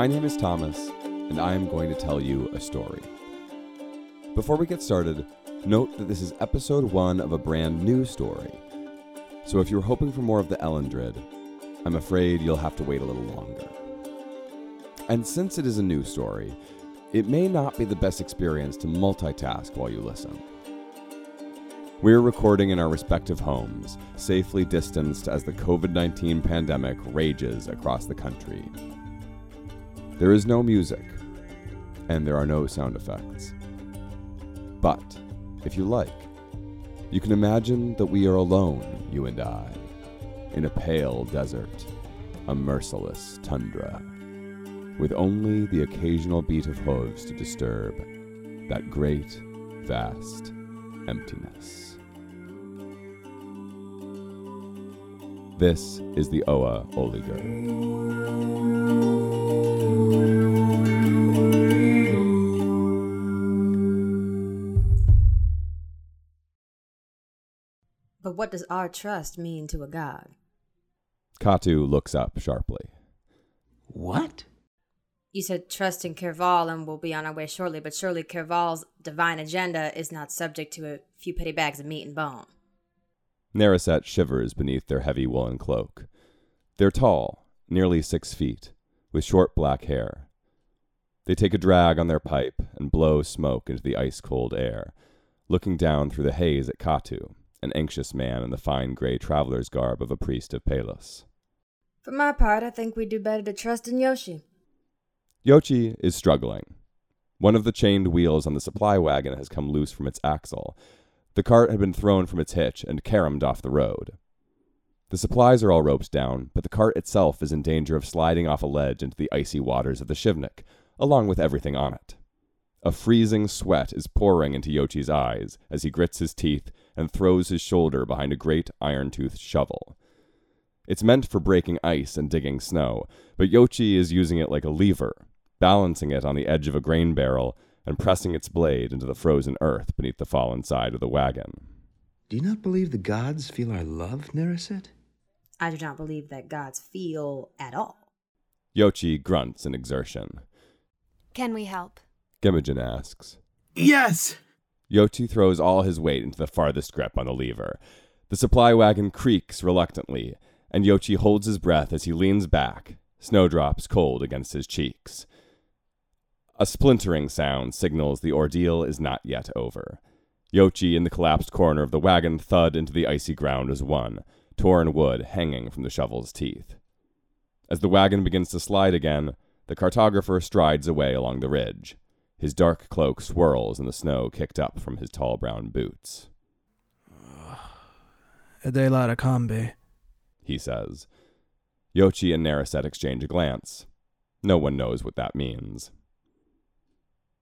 My name is Thomas, and I am going to tell you a story. Before we get started, note that this is episode one of a brand new story. So if you're hoping for more of the Ellendrid, I'm afraid you'll have to wait a little longer. And since it is a new story, it may not be the best experience to multitask while you listen. We're recording in our respective homes, safely distanced as the COVID 19 pandemic rages across the country. There is no music, and there are no sound effects. But, if you like, you can imagine that we are alone, you and I, in a pale desert, a merciless tundra, with only the occasional beat of hooves to disturb that great, vast emptiness. This is the Oa Oliger. What does our trust mean to a god? Katu looks up sharply. What? You said trust in Kirval and we'll be on our way shortly, but surely Kerval's divine agenda is not subject to a few petty bags of meat and bone. Naraset shivers beneath their heavy woolen cloak. They're tall, nearly six feet, with short black hair. They take a drag on their pipe and blow smoke into the ice cold air, looking down through the haze at Katu, an anxious man in the fine gray traveler's garb of a priest of Palos. For my part, I think we'd do better to trust in Yochi. Yochi is struggling. One of the chained wheels on the supply wagon has come loose from its axle, the cart had been thrown from its hitch and caromed off the road. The supplies are all roped down, but the cart itself is in danger of sliding off a ledge into the icy waters of the Shivnik, along with everything on it. A freezing sweat is pouring into Yochi's eyes as he grits his teeth and throws his shoulder behind a great iron toothed shovel. It's meant for breaking ice and digging snow, but Yochi is using it like a lever, balancing it on the edge of a grain barrel and pressing its blade into the frozen earth beneath the fallen side of the wagon. Do you not believe the gods feel our love, Naraset? I do not believe that gods feel at all. Yochi grunts in exertion. Can we help? Gemijin asks. Yes! Yochi throws all his weight into the farthest grip on the lever. The supply wagon creaks reluctantly, and Yochi holds his breath as he leans back, snowdrops cold against his cheeks. A splintering sound signals the ordeal is not yet over. Yochi in the collapsed corner of the wagon thud into the icy ground as one, torn wood hanging from the shovel's teeth. As the wagon begins to slide again, the cartographer strides away along the ridge. His dark cloak swirls in the snow kicked up from his tall brown boots. Adela Kambe, he says. Yochi and Naraset exchange a glance. No one knows what that means.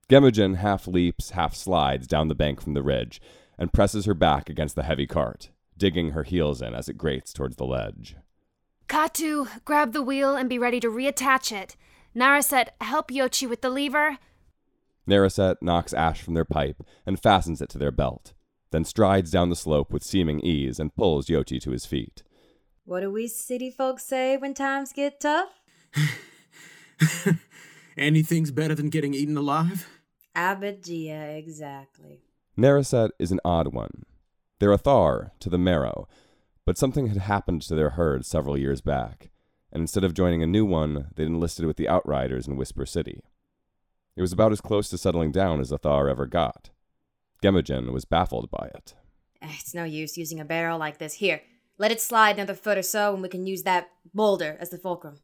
Gemijin half leaps, half slides down the bank from the ridge and presses her back against the heavy cart, digging her heels in as it grates towards the ledge. Katu, grab the wheel and be ready to reattach it. Naraset, help Yochi with the lever. Naraset knocks ash from their pipe and fastens it to their belt, then strides down the slope with seeming ease and pulls Yochi to his feet. What do we city folks say when times get tough? Anything's better than getting eaten alive? Abagia, exactly. Naraset is an odd one. They're a Thar to the marrow, but something had happened to their herd several years back, and instead of joining a new one, they'd enlisted with the Outriders in Whisper City. It was about as close to settling down as a Thar ever got. Gemijin was baffled by it. Eh, it's no use using a barrel like this. Here, let it slide another foot or so, and we can use that boulder as the fulcrum.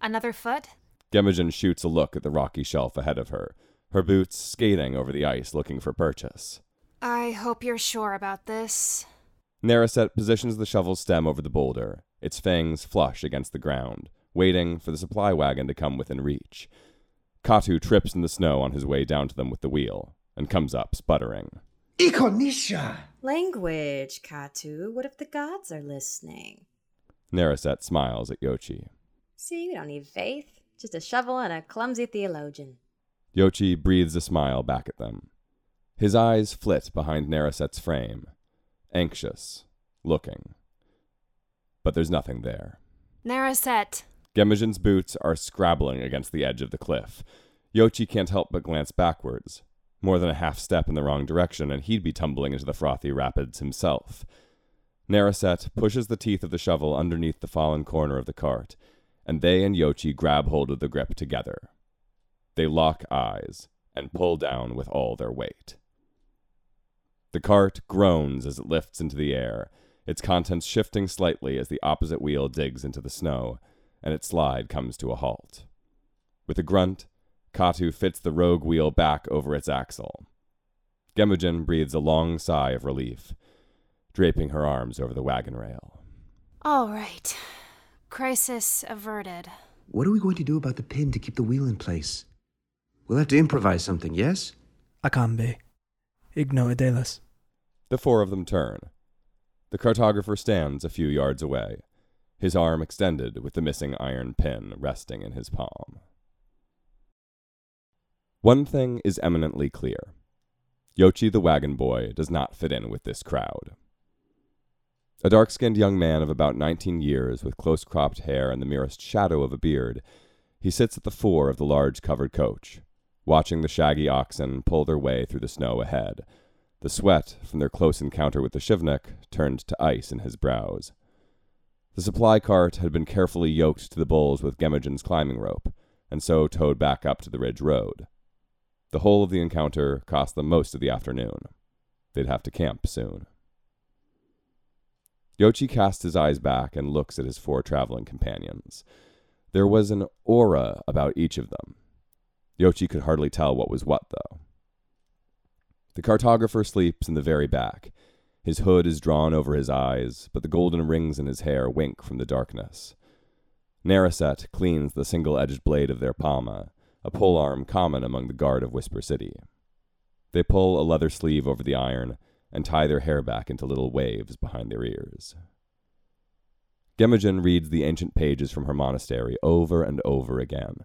Another foot? Gemijin shoots a look at the rocky shelf ahead of her, her boots skating over the ice looking for purchase. I hope you're sure about this. Naraset positions the shovel's stem over the boulder, its fangs flush against the ground, waiting for the supply wagon to come within reach. Katu trips in the snow on his way down to them with the wheel, and comes up sputtering. Ikonisha! Language, Katu. What if the gods are listening? Naraset smiles at Yochi. See, we don't need faith. Just a shovel and a clumsy theologian. Yochi breathes a smile back at them. His eyes flit behind Naraset's frame, anxious, looking. But there's nothing there. Naraset. Gemijin's boots are scrabbling against the edge of the cliff. Yochi can't help but glance backwards. More than a half step in the wrong direction, and he'd be tumbling into the frothy rapids himself. Naraset pushes the teeth of the shovel underneath the fallen corner of the cart, and they and Yochi grab hold of the grip together. They lock eyes and pull down with all their weight. The cart groans as it lifts into the air, its contents shifting slightly as the opposite wheel digs into the snow, and its slide comes to a halt. With a grunt, Katu fits the rogue wheel back over its axle. Gemijin breathes a long sigh of relief, draping her arms over the wagon rail. All right. Crisis averted. What are we going to do about the pin to keep the wheel in place? We'll have to improvise something, yes? Akambe. Igno edelas. The four of them turn. The cartographer stands a few yards away, his arm extended with the missing iron pin resting in his palm. One thing is eminently clear Yochi the wagon boy does not fit in with this crowd. A dark skinned young man of about 19 years with close cropped hair and the merest shadow of a beard, he sits at the fore of the large covered coach, watching the shaggy oxen pull their way through the snow ahead. The sweat from their close encounter with the Shivnik turned to ice in his brows. The supply cart had been carefully yoked to the bulls with Gemijin's climbing rope, and so towed back up to the ridge road. The whole of the encounter cost them most of the afternoon. They'd have to camp soon. Yochi casts his eyes back and looks at his four traveling companions. There was an aura about each of them. Yochi could hardly tell what was what, though. The cartographer sleeps in the very back. His hood is drawn over his eyes, but the golden rings in his hair wink from the darkness. Naraset cleans the single edged blade of their palma, a polearm common among the guard of Whisper City. They pull a leather sleeve over the iron and tie their hair back into little waves behind their ears. Gemijin reads the ancient pages from her monastery over and over again,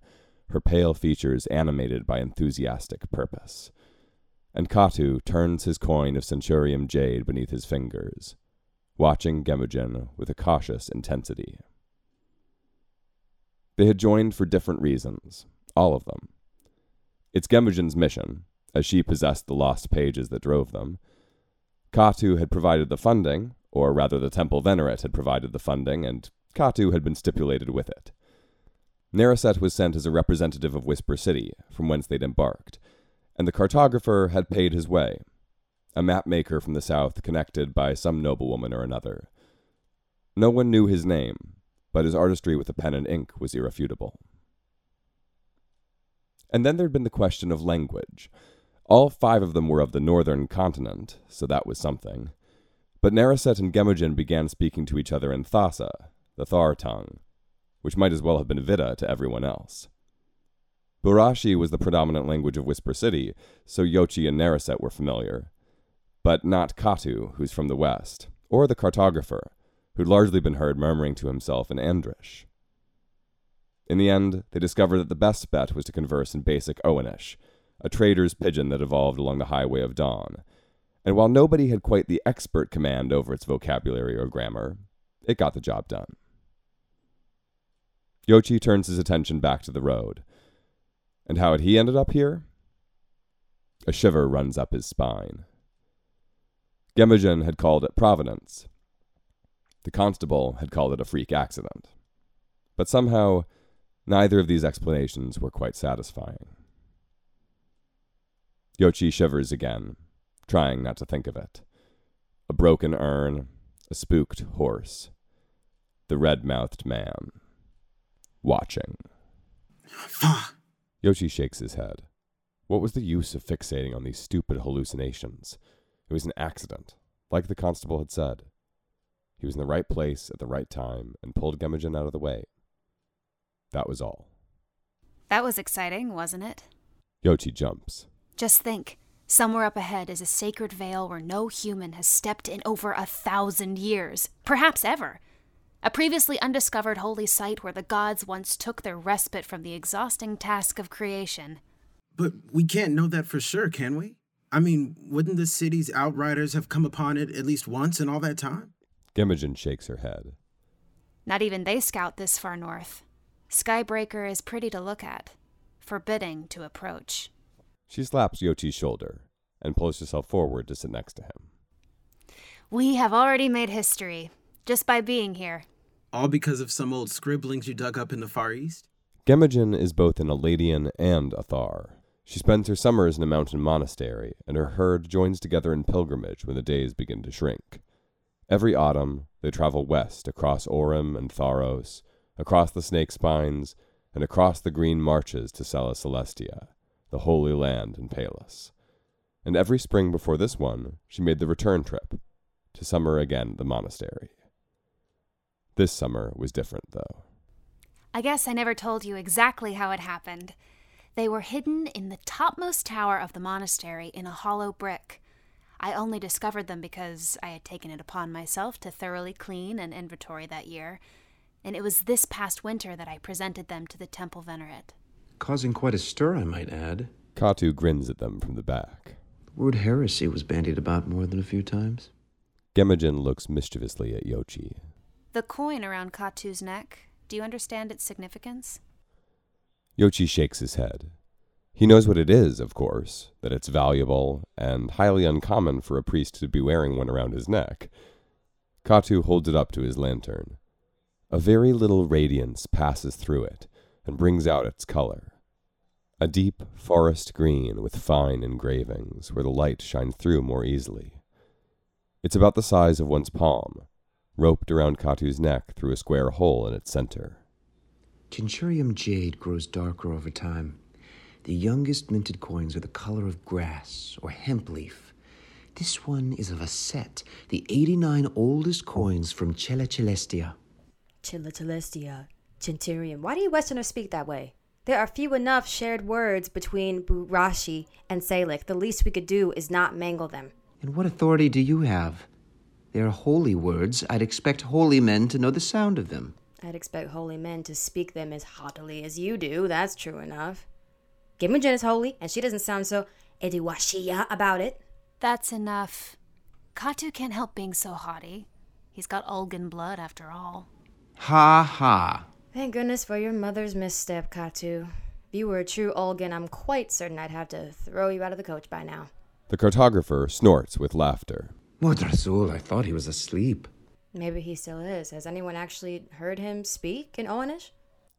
her pale features animated by enthusiastic purpose. And Katu turns his coin of centurium jade beneath his fingers, watching Gemijin with a cautious intensity. They had joined for different reasons, all of them. It's Gemijin's mission, as she possessed the lost pages that drove them, Katu had provided the funding, or rather the Temple Venerate had provided the funding, and Katu had been stipulated with it. Naraset was sent as a representative of Whisper City, from whence they'd embarked, and the cartographer had paid his way, a map maker from the south connected by some noblewoman or another. No one knew his name, but his artistry with a pen and ink was irrefutable. And then there'd been the question of language. All five of them were of the northern continent, so that was something. But Naraset and Gemijin began speaking to each other in Thassa, the Thar tongue, which might as well have been Vita to everyone else. Burashi was the predominant language of Whisper City, so Yochi and Naraset were familiar. But not Katu, who's from the west, or the cartographer, who'd largely been heard murmuring to himself in Andrish. In the end, they discovered that the best bet was to converse in basic Owenish, a trader's pidgin that evolved along the highway of dawn. And while nobody had quite the expert command over its vocabulary or grammar, it got the job done. Yochi turns his attention back to the road. And how had he ended up here? A shiver runs up his spine. Gemijin had called it providence. The constable had called it a freak accident. But somehow, neither of these explanations were quite satisfying. Yochi shivers again, trying not to think of it. A broken urn, a spooked horse, the red mouthed man. Watching. Yochi shakes his head. What was the use of fixating on these stupid hallucinations? It was an accident, like the constable had said. He was in the right place at the right time and pulled Gemijin out of the way. That was all. That was exciting, wasn't it? Yochi jumps. Just think somewhere up ahead is a sacred vale where no human has stepped in over a thousand years, perhaps ever. A previously undiscovered holy site where the gods once took their respite from the exhausting task of creation. But we can't know that for sure, can we? I mean, wouldn't the city's outriders have come upon it at least once in all that time? Gemijin shakes her head. Not even they scout this far north. Skybreaker is pretty to look at, forbidding to approach. She slaps Yochi's shoulder and pulls herself forward to sit next to him. We have already made history, just by being here. All because of some old scribblings you dug up in the Far East? Gemmogen is both an Eladian and a Thar. She spends her summers in a mountain monastery, and her herd joins together in pilgrimage when the days begin to shrink. Every autumn, they travel west across Orem and Tharos, across the snake spines, and across the green marches to Sella Celestia, the holy land in Palus. And every spring before this one, she made the return trip, to summer again the monastery. This summer was different, though. I guess I never told you exactly how it happened. They were hidden in the topmost tower of the monastery in a hollow brick. I only discovered them because I had taken it upon myself to thoroughly clean and inventory that year, and it was this past winter that I presented them to the temple venerate. Causing quite a stir, I might add. Katu grins at them from the back. The word heresy was bandied about more than a few times. Gemmogen looks mischievously at Yochi. The coin around Katu's neck, do you understand its significance? Yochi shakes his head. He knows what it is, of course, that it's valuable and highly uncommon for a priest to be wearing one around his neck. Katu holds it up to his lantern. A very little radiance passes through it and brings out its color. A deep forest green with fine engravings where the light shines through more easily. It's about the size of one's palm, roped around Katu's neck through a square hole in its center. Centurium jade grows darker over time. The youngest minted coins are the color of grass or hemp leaf. This one is of a set, the 89 oldest coins from Cella Celestia. Chilla Celestia, Centurion. Why do you Westerners speak that way? There are few enough shared words between Burashi and Salic. The least we could do is not mangle them. And what authority do you have? They are holy words. I'd expect holy men to know the sound of them. I'd expect holy men to speak them as haughtily as you do. That's true enough. Gimogen is holy, and she doesn't sound so ediwashiya about it. That's enough. Katu can't help being so haughty. He's got Ulgan blood, after all. Ha ha. Thank goodness for your mother's misstep, Katu. If you were a true Ulgan, I'm quite certain I'd have to throw you out of the coach by now. The cartographer snorts with laughter. Modrasul, I thought he was asleep. Maybe he still is. Has anyone actually heard him speak in Owenish?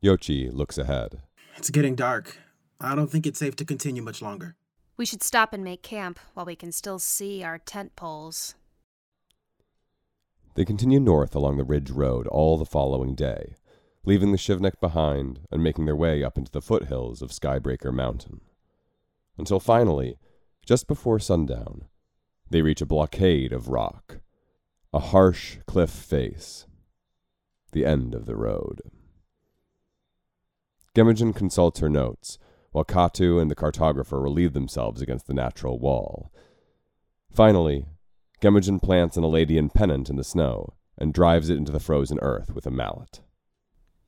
Yochi looks ahead. It's getting dark. I don't think it's safe to continue much longer. We should stop and make camp while we can still see our tent poles. They continue north along the ridge road all the following day, leaving the Shivnik behind and making their way up into the foothills of Skybreaker Mountain. Until finally, just before sundown, they reach a blockade of rock, a harsh cliff face, the end of the road. Gemmogen consults her notes, while Katu and the cartographer relieve themselves against the natural wall. Finally, Gemmogen plants an Eladian pennant in the snow and drives it into the frozen earth with a mallet.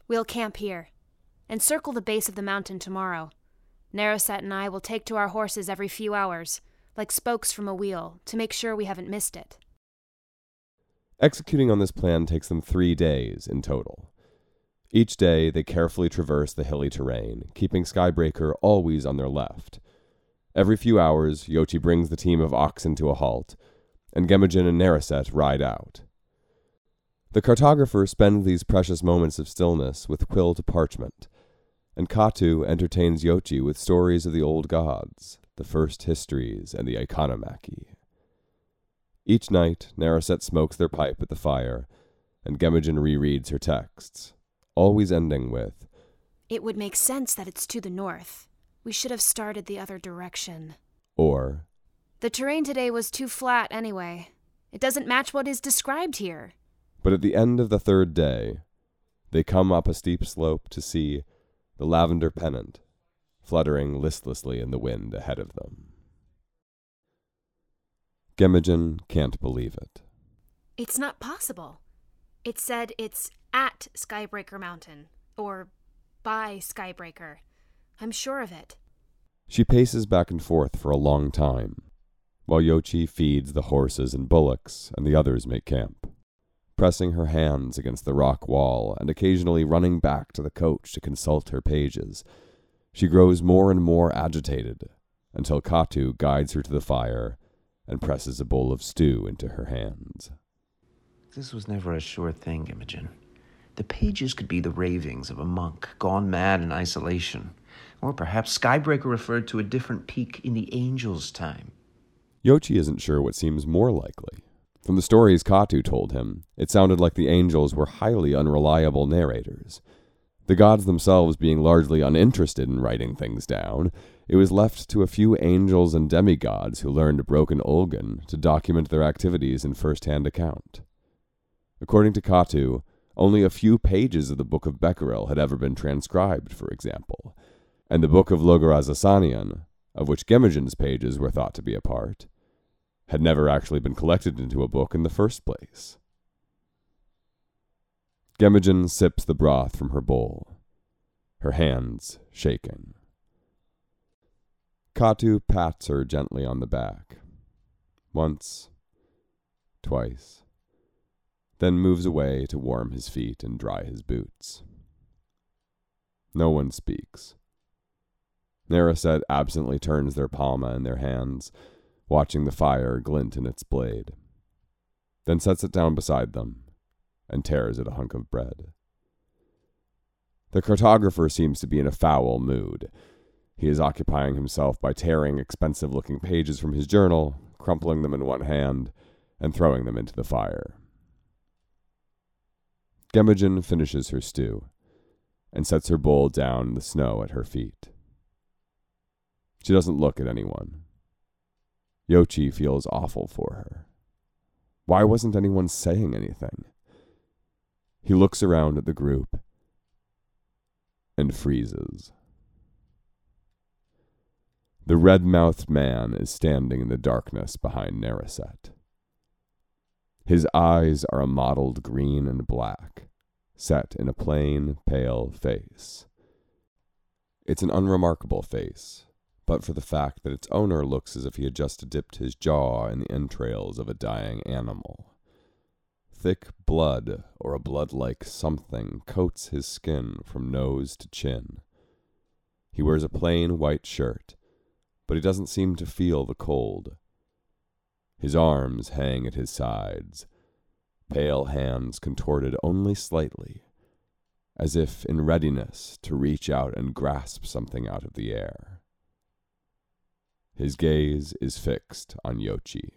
We'll camp here and circle the base of the mountain tomorrow. Naraset and I will take to our horses every few hours, like spokes from a wheel, to make sure we haven't missed it. Executing on this plan takes them three days in total. Each day, they carefully traverse the hilly terrain, keeping Skybreaker always on their left. Every few hours, Yochi brings the team of oxen to a halt, and Gemmogen and Naraset ride out. The cartographer spends these precious moments of stillness with quill to parchment, and Katu entertains Yochi with stories of the old gods, the first histories, and the iconomachy. Each night, Naraset smokes their pipe at the fire, and Gemmogen rereads her texts, always ending with, It would make sense that it's to the north. We should have started the other direction. or, The terrain today was too flat anyway. It doesn't match what is described here. but at the end of the third day, they come up a steep slope to see the lavender pennant fluttering listlessly in the wind ahead of them. Gemmogen can't believe it. It's not possible. It said it's at Skybreaker Mountain, or by Skybreaker. I'm sure of it. She paces back and forth for a long time, while Yochi feeds the horses and bullocks and the others make camp. pressing her hands against the rock wall and occasionally running back to the coach to consult her pages. She grows more and more agitated until Katu guides her to the fire and presses a bowl of stew into her hands. This was never a sure thing, Imogen. The pages could be the ravings of a monk gone mad in isolation. Or perhaps Skybreaker referred to a different peak in the angels' time. Yochi isn't sure what seems more likely. From the stories Katu told him, it sounded like the angels were highly unreliable narrators. The gods themselves being largely uninterested in writing things down, it was left to a few angels and demigods who learned broken Olgan to document their activities in first hand account. According to Katu, only a few pages of the Book of Becquerel had ever been transcribed, for example, and the Book of Logarazasanian, of which Gemigin's pages were thought to be a part, had never actually been collected into a book in the first place. Gemijin sips the broth from her bowl, her hands shaking. Katu pats her gently on the back. Once, twice, then moves away to warm his feet and dry his boots. No one speaks. Naraset absently turns their palma in their hands, watching the fire glint in its blade, then sets it down beside them and tears at a hunk of bread. The cartographer seems to be in a foul mood. He is occupying himself by tearing expensive looking pages from his journal, crumpling them in one hand, and throwing them into the fire. Gemijin finishes her stew and sets her bowl down in the snow at her feet. She doesn't look at anyone. Yochi feels awful for her. Why wasn't anyone saying anything? He looks around at the group and freezes. The red mouthed man is standing in the darkness behind Naraset. His eyes are a mottled green and black, set in a plain, pale face. It's an unremarkable face, but for the fact that its owner looks as if he had just dipped his jaw in the entrails of a dying animal. Thick blood, or a blood like something, coats his skin from nose to chin. He wears a plain white shirt, but he doesn't seem to feel the cold. His arms hang at his sides, pale hands contorted only slightly, as if in readiness to reach out and grasp something out of the air. His gaze is fixed on Yochi.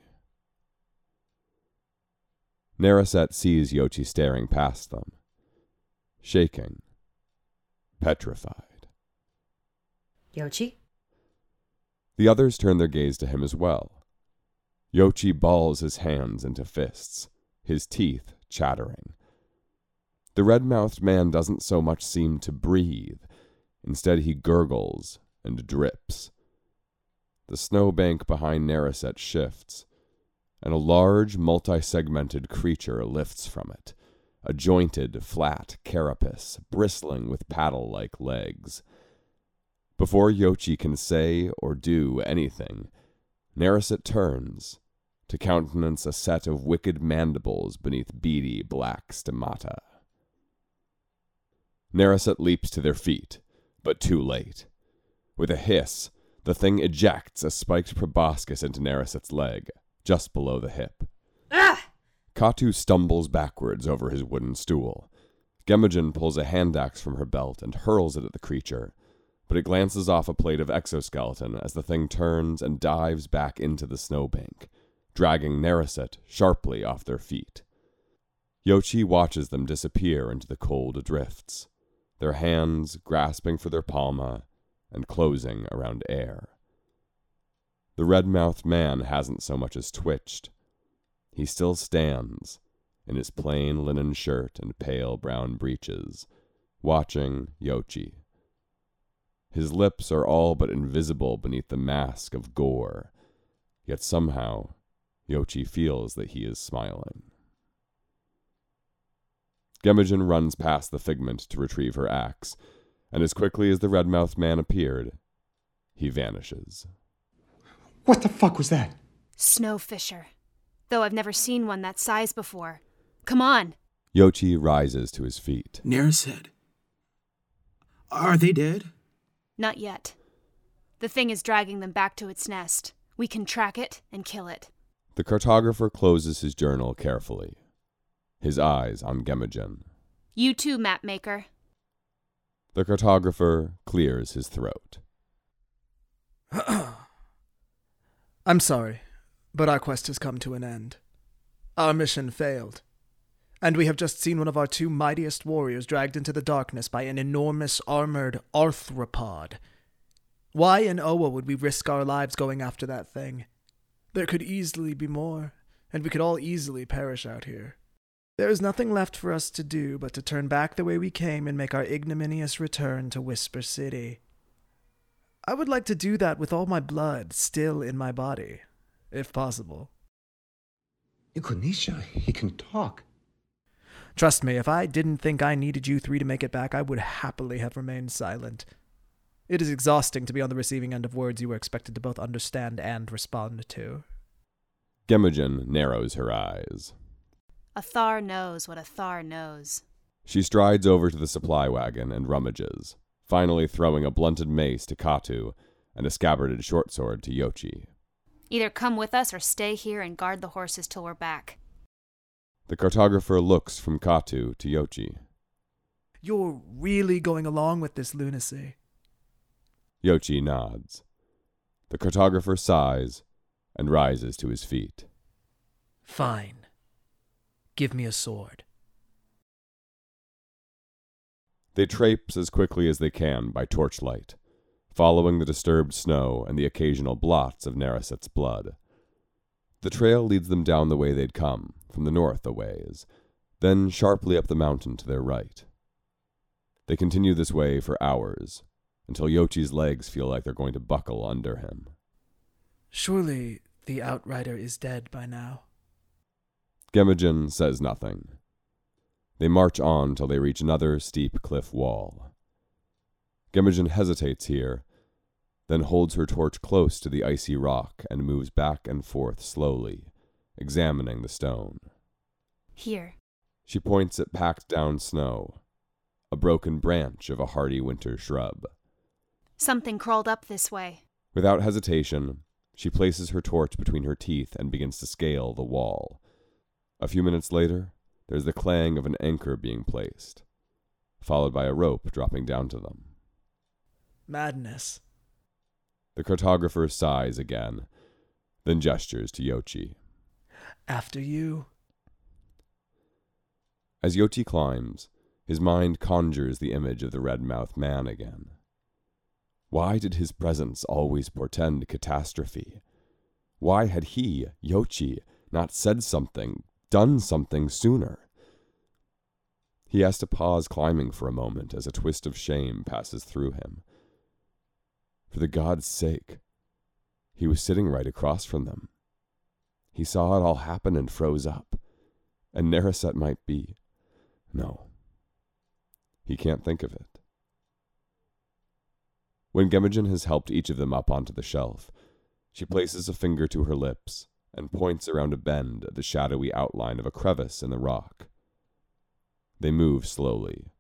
Naraset sees Yochi staring past them, shaking, petrified. Yochi? The others turn their gaze to him as well. Yochi balls his hands into fists, his teeth chattering. The red mouthed man doesn't so much seem to breathe. Instead, he gurgles and drips. The snowbank behind Naraset shifts, and a large, multi segmented creature lifts from it a jointed, flat carapace bristling with paddle like legs. Before Yochi can say or do anything, Naraset turns to countenance a set of wicked mandibles beneath beady black stomata. Naraset leaps to their feet, but too late. With a hiss, the thing ejects a spiked proboscis into Naraset's leg just below the hip. Ah! Katu stumbles backwards over his wooden stool. Gemijin pulls a hand axe from her belt and hurls it at the creature, but it glances off a plate of exoskeleton as the thing turns and dives back into the snowbank, dragging Naraset sharply off their feet. Yochi watches them disappear into the cold drifts, their hands grasping for their palma and closing around air. The red mouthed man hasn't so much as twitched. He still stands, in his plain linen shirt and pale brown breeches, watching Yochi. His lips are all but invisible beneath the mask of gore, yet somehow Yochi feels that he is smiling. Gemijin runs past the figment to retrieve her axe, and as quickly as the red mouthed man appeared, he vanishes. What the fuck was that? Snowfisher. Though I've never seen one that size before. Come on. Yochi rises to his feet. Naraset, Are they dead? Not yet. The thing is dragging them back to its nest. We can track it and kill it. The cartographer closes his journal carefully, his eyes on Gemogen. You too, mapmaker. The cartographer clears his throat. I'm sorry, but our quest has come to an end. Our mission failed. And we have just seen one of our two mightiest warriors dragged into the darkness by an enormous armored arthropod. Why in Oa would we risk our lives going after that thing? There could easily be more, and we could all easily perish out here. There is nothing left for us to do but to turn back the way we came and make our ignominious return to Whisper City. I would like to do that with all my blood still in my body, if possible. Ikonisha, he can talk. Trust me, if I didn't think I needed you three to make it back, I would happily have remained silent. It is exhausting to be on the receiving end of words you were expected to both understand and respond to. Gemogen narrows her eyes. A Thar knows what a Thar knows. She strides over to the supply wagon and rummages, finally throwing a blunted mace to Katu and a scabbarded short sword to Yochi. Either come with us or stay here and guard the horses till we're back. The cartographer looks from Katu to Yochi. You're really going along with this lunacy. Yochi nods. The cartographer sighs and rises to his feet. Fine. Give me a sword. They traipse as quickly as they can by torchlight, following the disturbed snow and the occasional blots of Naraset's blood. The trail leads them down the way they'd come, from the north a ways, then sharply up the mountain to their right. They continue this way for hours, until Yochi's legs feel like they're going to buckle under him. Surely the outrider is dead by now. Gemogen says nothing. They march on till they reach another steep cliff wall. Gemogen hesitates here, then holds her torch close to the icy rock and moves back and forth slowly, examining the stone. Here. She points at packed down snow, a broken branch of a hardy winter shrub. Something crawled up this way. Without hesitation, she places her torch between her teeth and begins to scale the wall. A few minutes later, there's the clang of an anchor being placed, followed by a rope dropping down to them. Madness. The cartographer sighs again, then gestures to Yochi. After you. As Yochi climbs, his mind conjures the image of the red mouthed man again. Why did his presence always portend catastrophe? Why had he, Yochi, not said something, done something sooner? He has to pause climbing for a moment as a twist of shame passes through him. For the god's sake, he was sitting right across from them. He saw it all happen and froze up. And Naraset might be. No. He can't think of it. When Gemogen has helped each of them up onto the shelf, she places a finger to her lips and points around a bend at the shadowy outline of a crevice in the rock. They move slowly,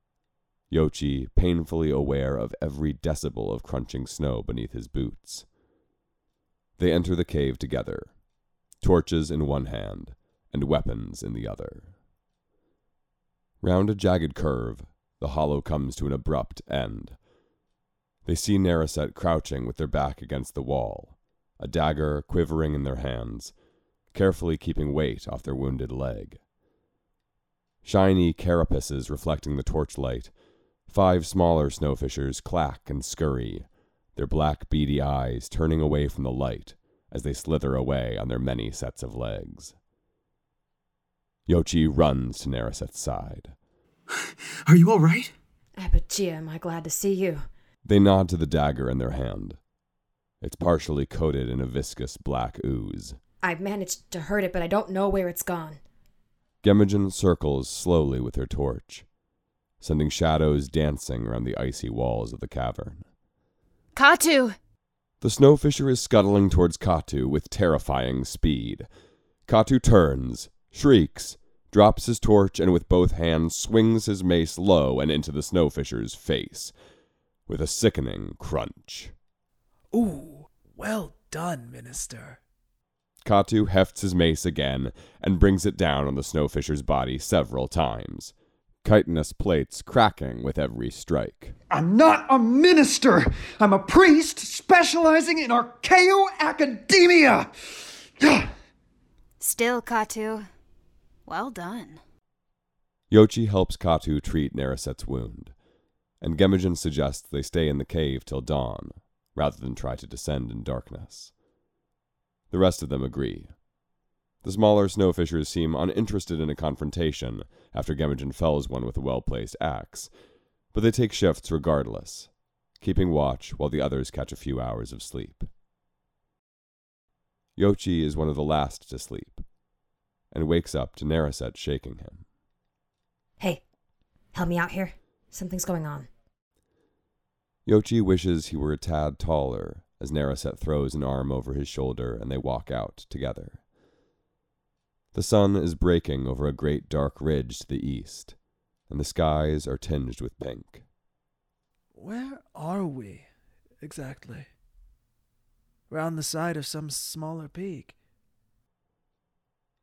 Yochi painfully aware of every decibel of crunching snow beneath his boots. They enter the cave together, torches in one hand and weapons in the other. Round a jagged curve, the hollow comes to an abrupt end. They see Naraset crouching with their back against the wall, a dagger quivering in their hands, carefully keeping weight off their wounded leg. Shiny carapaces reflecting the torchlight, five smaller snowfishers clack and scurry, their black beady eyes turning away from the light as they slither away on their many sets of legs. Yochi runs to Naraset's side. Are you all right? Abagia, am I glad to see you? They nod to the dagger in their hand. It's partially coated in a viscous black ooze. I managed to hurt it, but I don't know where it's gone. Gemogen circles slowly with her torch, sending shadows dancing around the icy walls of the cavern. Katu! The snowfisher is scuttling towards Katu with terrifying speed. Katu turns, shrieks, drops his torch, and with both hands swings his mace low and into the snowfisher's face, with a sickening crunch. Ooh, well done, Minister. Katu hefts his mace again and brings it down on the snowfisher's body several times, chitinous plates cracking with every strike. I'm not a minister. I'm a priest specializing in archaeo academia. Still, Katu. Well done. Yochi helps Katu treat Naraset's wound, and Gemijin suggests they stay in the cave till dawn, rather than try to descend in darkness. The rest of them agree. The smaller snowfishers seem uninterested in a confrontation after Gemijin fells one with a well placed axe, but they take shifts regardless, keeping watch while the others catch a few hours of sleep. Yochi is one of the last to sleep, and wakes up to Naraset shaking him. Hey, help me out here. Something's going on. Yochi wishes he were a tad taller as Naraset throws an arm over his shoulder and they walk out together. The sun is breaking over a great dark ridge to the east, and the skies are tinged with pink. Where are we, exactly? We're on the side of some smaller peak.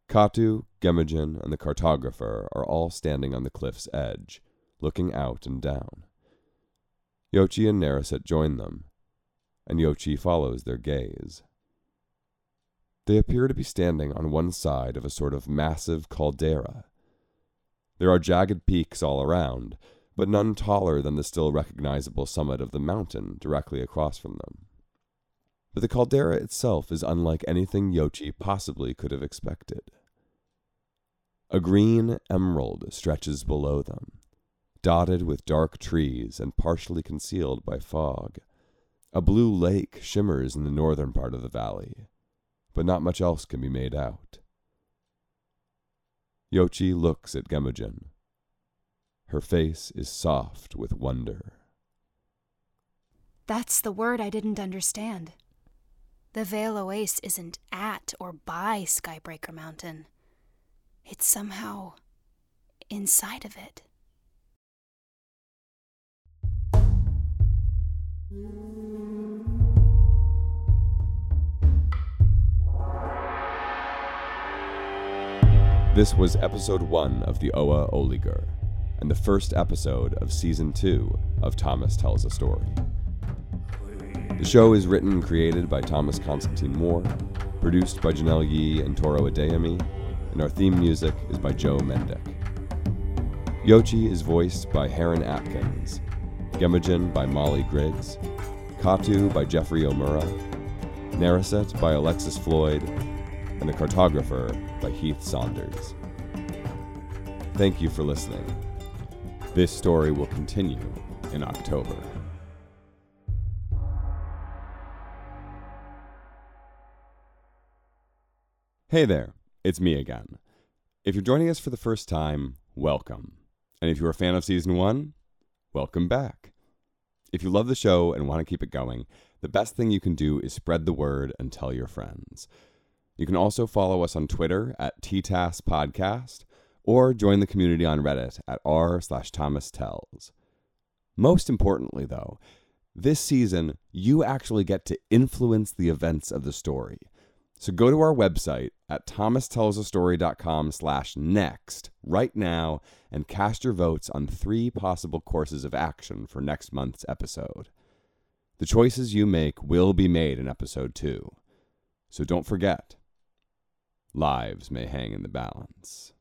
Katu, Gemijin, and the cartographer are all standing on the cliff's edge, looking out and down. Yochi and Naraset join them, and Yochi follows their gaze. They appear to be standing on one side of a sort of massive caldera. There are jagged peaks all around, but none taller than the still recognizable summit of the mountain directly across from them. But the caldera itself is unlike anything Yochi possibly could have expected. A green emerald stretches below them, dotted with dark trees and partially concealed by fog. A blue lake shimmers in the northern part of the valley, but not much else can be made out. Yochi looks at Gemijin. Her face is soft with wonder. That's the word I didn't understand. The Veil Oase isn't at or by Skybreaker Mountain. It's somehow inside of it. This was episode one of the Oa Oliger, and the first episode of season two of Thomas Tells a Story. The show is written and created by Thomas Constantine Moore, produced by Janelle Yee and Toro Adeyemi, and our theme music is by Joe Mendick. Yochi is voiced by Heron Atkins, Gemijin by Molly Griggs, Katu by Jeffrey Omura, Naraset by Alexis Floyd, and the cartographer by Heath Saunders. Thank you for listening. This story will continue in October. Hey there, it's me again. If you're joining us for the first time, welcome. And if you're a fan of season one, welcome back. If you love the show and want to keep it going, the best thing you can do is spread the word and tell your friends. You can also follow us on Twitter at TTAS Podcast or join the community on Reddit at r slash Thomas Tells. Most importantly, though, this season, you actually get to influence the events of the story. So go to our website at thomastellsastory.com slash next right now and cast your votes on three possible courses of action for next month's episode. The choices you make will be made in episode two. So don't forget, lives may hang in the balance.